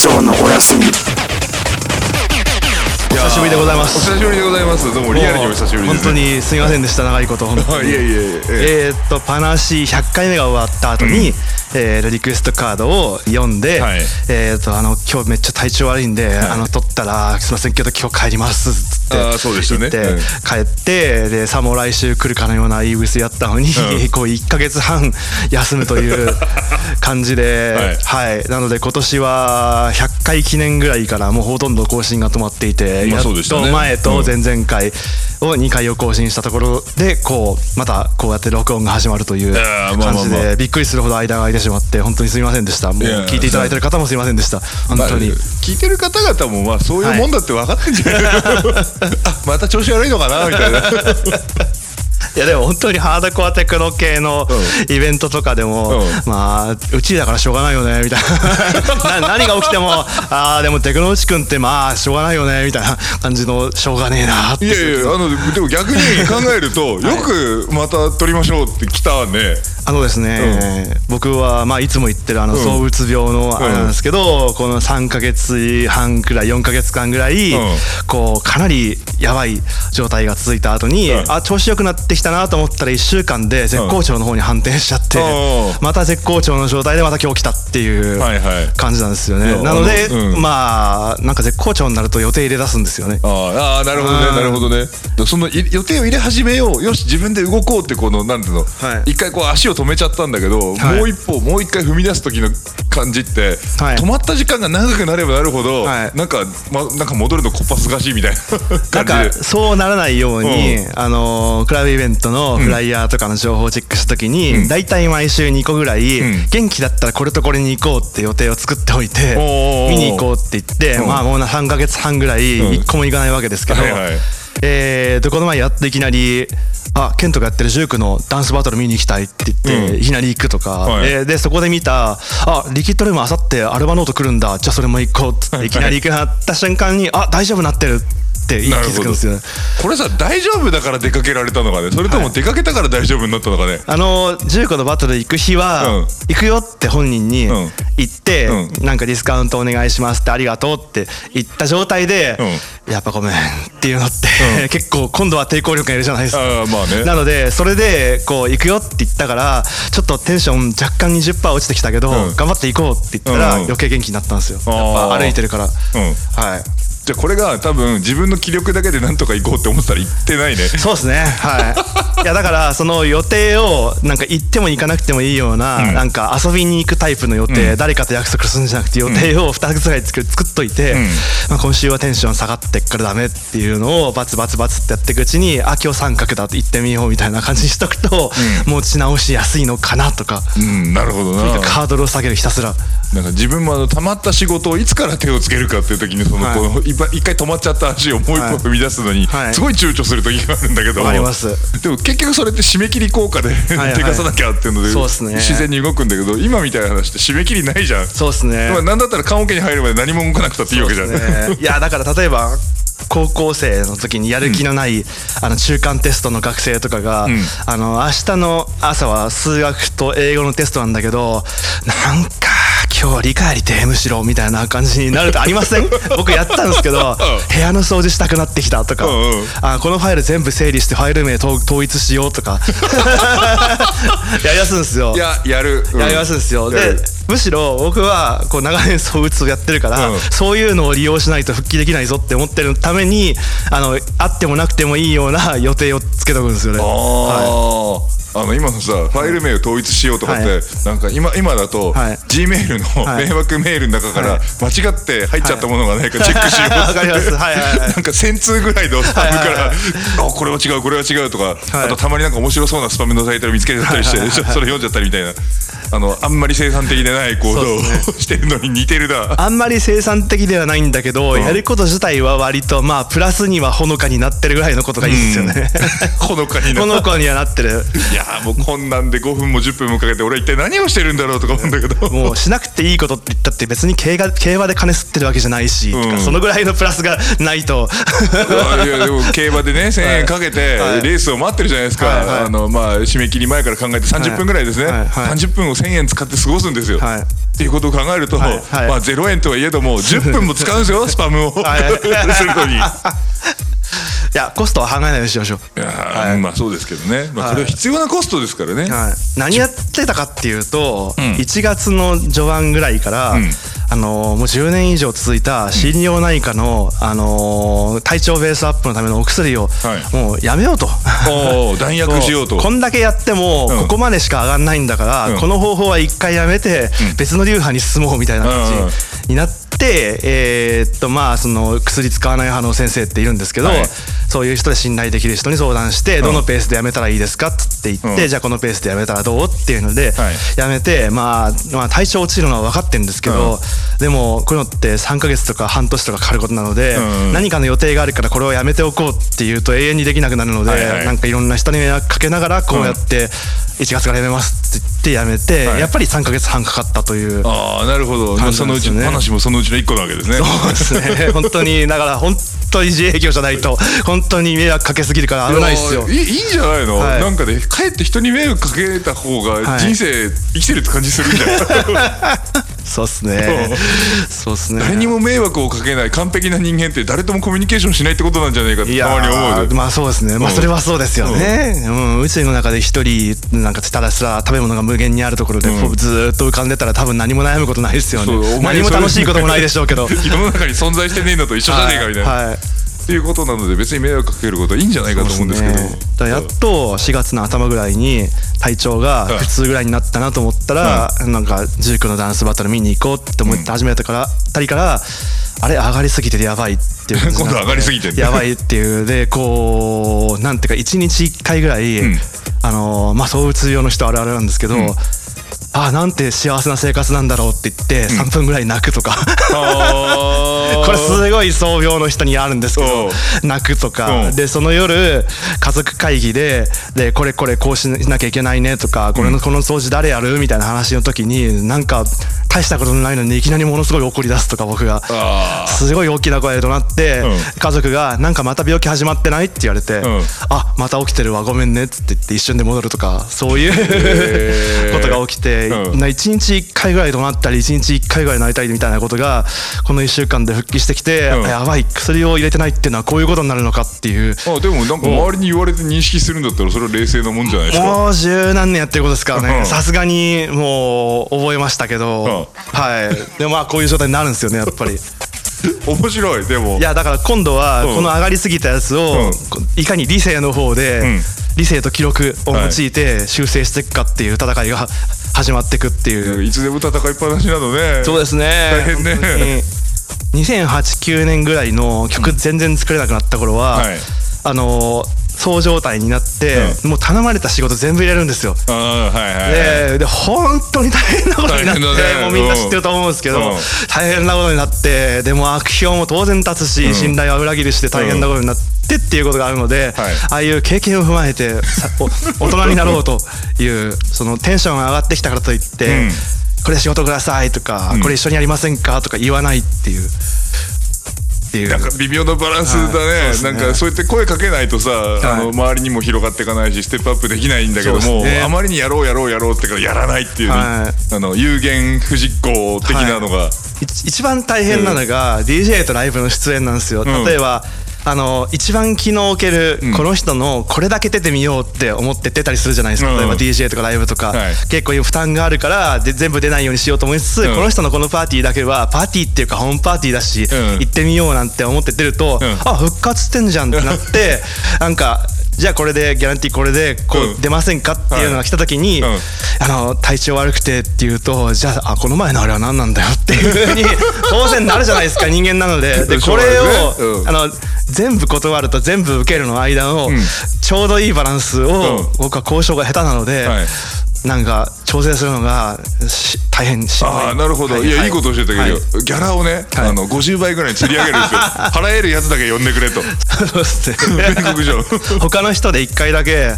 長のお休み。お久しぶりでございます。お久しぶりでございます。どうもリアルにお久しぶりです。本当にすみませんでした。長いこと本当に。あ いえいえいえ。えーっとパナシ100回目が終わった後に、えーリクエストカードを読んで、はい。えーっとあの今日めっちゃ体調悪いんで、あの取ったらすみませんけど今日帰りますっつってでしたね。言って、うん。帰ってでさも来週来るかのようなイーグスやったのに、うんこう1か月半休むという 感じで、はい。なので今年は100回記念ぐらいからもうほとんど更新が止まっていて、まあやっと前と前々回を2回を更新したところでこうまたこうやって録音が始まるという感じまあでびっくりするほど間が空いてしまって本当にすみませんでした。もう聞いていただいてる方もすみませんでした。本当に。まあ聞いてる方々もまあそういうもんだって分かってんじゃない、あまた調子悪いのかな？みたいないやでも本当にハードコアテクノ系のうイベントとかでも、うん。まあうちだからしょうがないよねみたいな。な何が起きてもああでもテクノ内くんってまあしょうがないよねみたいな感じのしょうがねえなって。いやいやあのでも逆に考えると、よくまた撮りましょうって来たね。あのですね、僕はまあいつも言ってるあのうん。躁うつ病のあれなんですけど、この3ヶ月半くらい4ヶ月間ぐらい、うん。こうかなりやばい状態が続いた後に、うんあ調子良くなってきたなと思ったら1週間で絶好調の方に反転しちゃって、うん。また絶好調の状態でまた今日来たっていうはいはい。感じなんですよね、うん。なので、うん。まあなんか絶好調になると予定入れ出すんですよね。あーあーなるほどねうん。なるほどね。そのい予定を入れ始めよう。よし自分で動こうってこのなんていうの、はい。一回こう足を止めちゃったんだけど、はい。もう一歩もう一回踏み出す時の感じって、はい。止まった時間が長くなればなるほど、はい。なんか、ま、なんか戻るのこっぱすかしいみたいな なんか感じで。そうならないように、うあのークラブイベントのフライヤーとかの情報をチェックした時に、大体毎週2個ぐらい、ん。元気だったらこれとこれに行こうって予定を作っておいて見に行こうって言って、うん。まあもう3ヶ月半ぐらいん。1個も行かないわけですけど、はいはいえーとこの前やっていきなり「あケントがやってるジュークのダンスバトル見に行きたい」って言って、うん。いきなり行くとか、はい。えーでそこで見た「あリキッドルームあさってアルバノート来るんだ。じゃあそれも行こう」っつっていきなり行くなった瞬間に「あ大丈夫なってる」って気づくんですよね。これさ大丈夫だから出かけられたのかね？それとも出かけたから大丈夫になったのかね、あの15のバトル行く日は、うん。行くよって本人にうん。言って、うなんかディスカウントお願いしますってありがとうって言った状態で、やっぱごめんっていうのって、結構今度は抵抗力がいるじゃないですか。まあね。なのでそれでこう行くよって言ったからちょっとテンション若干20%落ちてきたけど、うん。頑張って行こうって言ったらうん。うん余計元気になったんですよ。やっぱ歩いてるから、うん。はいじゃあこれが多分自分の気力だけでなんとか行こうって思ってたら行ってないね。そうですね。はい。いやだからその予定をなんか行っても行かなくてもいいような、うん。なんか遊びに行くタイプの予定、うん。誰かと約束するんじゃなくて予定を2つぐらい作作っといて、ん。まあ、今週はテンション下がってっからダメっていうのをバツバツバツってやっていくうちにあ今日三角だって行ってみようみたいな感じにしとくと、持ち直しやすいのかなとか、うん。なるほどな。ハードルを下げるひたすらなんか自分もあの溜まった仕事をいつから手をつけるかっていう時にその、はい。この一回止まっちゃった足をもう一歩踏み出すのに、はい。すごい躊躇する時があるんだけどわかります。でも結局それって締め切り効果ではい 手かさなきゃっていうので自然に動くんだけど今みたいな話って締め切りないじゃん。そうですね。まあなんだったら棺桶に入るまで何も動かなくたっていいわけじゃん。ね。いやだから例えば高校生の時にやる気のない、あの中間テストの学生とかが、ん。あの明日の朝は数学と英語のテストなんだけどなんか今日理解りてむしろみたいな感じになるとありません？僕やったんですけど、部屋の掃除したくなってきたとか、うんうん。あこのファイル全部整理してファイル名統統一しようとか。やりやすいんですよ。いややる、うん。やりやすいんですよ、でむしろ僕はこう長年躁うつをやってるから、うん。そういうのを利用しないと復帰できないぞって思ってるためにあのあってもなくてもいいような予定をつけとくんですよね。あはーあの今のさファイル名を統一しようとかって、はい。なんか今今だと、はい。G メールのはい。迷惑メールの中からはい。間違って入っちゃったものがない。かチェックしようっつって。わかります。はいはいはい。なんか1000通ぐらいのスパムから、あこれは違うこれは違うとか、はい。あとたまになんか面白そうなスパムのタイトル見つけちゃったりして、それ読んじゃったりみたいなあのあんまり生産的でない行動を、そうしてるのに似てるな。あんまり生産的ではないんだけど、ん。やること自体は割とまあプラスにはほのかになってるぐらいのことがいいですよね。ほのかにな。ほのかにはなってる。いやーもうこんなんで5分も10分もかけて俺は一体何をしてるんだろうとか思うんだけど。もうしなくていいことって言ったって別に競馬競馬で金吸ってるわけじゃないし、うん。そのぐらいのプラスがないと。あいやでも競馬でね 1000円かけてはい。レースを待ってるじゃないですか、はいはい。あのまあ締め切り前から考えて30分ぐらいですね、はいはい30分を1,000円使って過ごすんですよ、はい。っていうことを考えると、はいはい。まあ0円とはいえども10分も使うんですよスパムを。はいするのに。い いやコストは考えないようにしましょう。やーまあそうですけどね、まあ、これは必要なコストですからね、はい、何やってたかっていうと、ん。1月の序盤ぐらいから、んあのーもう10年以上続いた心療内科の、あのー体調ベースアップのためのお薬を、はい。もうやめようと。弾薬しようと。こんだけやっても、うん。ここまでしか上がんないんだから、うん。この方法は一回やめて、別の流派に進もうみたいな感うんうんじになって、えーっとまあその薬使わない派の先生っているんですけど、はい。そういう人で信頼できる人に相談して、どのペースでやめたらいいですかっつって言って、うん。じゃあこのペースでやめたらどうっていうので、はい。やめて、まあ、まあ体調落ちるのは分かってるんですけど、でもこういうのって3ヶ月とか半年とかかかることなので、うん何かの予定があるからこれをやめておこうっていうと永遠にできなくなるので、はいはい。なんかいろんな人に迷惑かけながらこうやって1月からやめますって言ってやめて、はい。やっぱり3ヶ月半かかったという。ああなるほど、そのうちなんですよね。話もそのうちの一個なわけですね。そうですね。本当にだから本当に自営業じゃないと本当に迷惑かけすぎるから危ないですよ。やいいいいんじゃないの、はい。なんかねかえって人に迷惑かけた方がはい。人生生きてるって感じするんじゃない、そうっすね。そう。っすね。誰にも迷惑をかけない完璧な人間って誰ともコミュニケーションしないってことなんじゃないかってたまに思うまあそうですね。まあそれはそうですよね、うん。宇宙の中で一人なんかただすら食べ物が無限にあるところで、うん。ずーっと浮かんでたら多分何も悩むことないですよね。何も楽しいこともないでしょうけど。世の中に存在してねえのと一緒じゃねえかみたいな、はい。はいっていうことなので別に迷惑かけることはいいんじゃないかと思うんですけど。ね。だやっと4月の頭ぐらいに体調が普通ぐらいになったなと思ったら、なんか19のダンスバトル見に行こうって思って始めたから、あたりからあれ上がりすぎててやばいっていう 今度上がりすぎてんねやばいっていう。でこうなんていうか1日1回ぐらい、ん。あのまあ躁うつ病の人あるあるなんですけど、ああなんて幸せな生活なんだろうって言って3分ぐらい泣くとか、あ これすごい創病の人にあるんですけど泣くとか。う。んでその夜家族会議ででこれこれこうしなきゃいけないねとかこれのこの掃除誰やるみたいな話の時になんか大したことないのにいきなりものすごい怒り出すとか僕が。あすごい大きな声で怒鳴ってうん。家族が「なんかまた病気始まってない?」って言われてん「あまた起きてるわごめんね」っつって言って一瞬で戻るとかそういう ことが起きてうん。な1日1回ぐらい怒鳴ったり1日1回ぐらい泣いたりみたいなことがこの1週間で復帰してきて、うん。あやばい。薬を入れてないっていうのはこういうことになるのかっていう。あでもなんか周りに言われて認識するんだったらそれは冷静なもんじゃないですか。もう十何年やってることですからうん。ねさすがにもう覚えましたけど、はい。でもまあこういう状態になるんですよねやっぱり。面白いでも。いやだから今度はうん。この上がりすぎたやつをいかに理性の方でん。理性と記録を用いて修正していくかっていう戦いが始まっていくっていう。いつでも戦いっぱなしなのね。そうですね。大変ね。本当に。2008-9年ぐらいの曲全然作れなくなった頃は、はい。あのそう状態になって、もう頼まれた仕事全部入れるんですよ。はいはいはい。でで本当に大変なことになって、ね。もうみんな知ってると思うんですけど、うん。大変なことになってでも悪評も当然立つし、信頼は裏切るして大変なことになってっていうことがあるので、はい。ああいう経験を踏まえて 大人になろうというそのテンションが上がってきたからといって、うん。これ仕事くださいとか、ん。これ一緒にやりませんかとか言わないっていう。っていう。なんか微妙なバランスだね,、ね。なんかそうやって声かけないとさ、あの周りにも広がっていかないしステップアップできないんだけども、ね。あまりにやろうやろうやろうってからやらないっていう、はあの有言不実行的なのが、一一番大変なのが DJ とライブの出演なんですよ。ん。例えばあの一番気の置けるん。この人のこれだけ出てみようって思って出たりするじゃないですか、うん。例えば DJ とかライブとか、はい。結構負担があるからで全部出ないようにしようと思いつつ、うんこの人のこのパーティーだけはパーティーっていうかホームパーティーだし、ん。行ってみようなんて思って出ると、うん。あ復活してんじゃんってなってなんか じゃあこれでギャランティーこれでこう出ませんかっていうのが来た時に、あの体調悪くてっていうとじゃああこの前のあれは何なんだよっていうふうに 当然なるじゃないですか人間なので。でこれを、あの全部断ると全部受けるの間の、ん。ちょうどいいバランスを、うん。僕は交渉が下手なので、はい。なんか調整するのがし大変しああなるほど、、はい。やいいこと教えてあげるよ、はい。ギャラをね、はい。あの50倍ぐらいに釣り上げるんですよ。払えるやつだけ呼んでくれと。そうですね。他の人で一回だけ、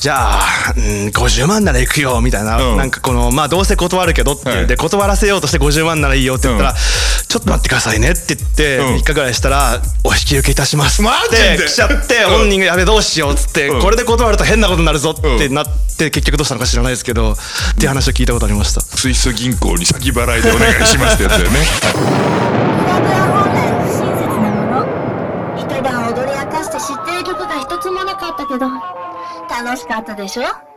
じゃあ、うん、50万なら行くよみたいな、うん。なんかこのまあどうせ断るけどって、はい。で断らせようとして50万ならいいよって言ったら、うん。ちょっと待ってくださいねって言って、うん。3日ぐらいしたらお引き受けいたしますマジで？って来ちゃって、うん。本人がやべどうしようっつって、うん。これで断ると変なことになるぞってうんなって結局どうしたのか知らないですけど、っていう話を聞いたことありました。スイス銀行に先払いでお願いしますってやつだよね。クラブは本来不親切なもの。一晩踊り明かして知ってる曲が一つもなかったけど楽しかったでしょ？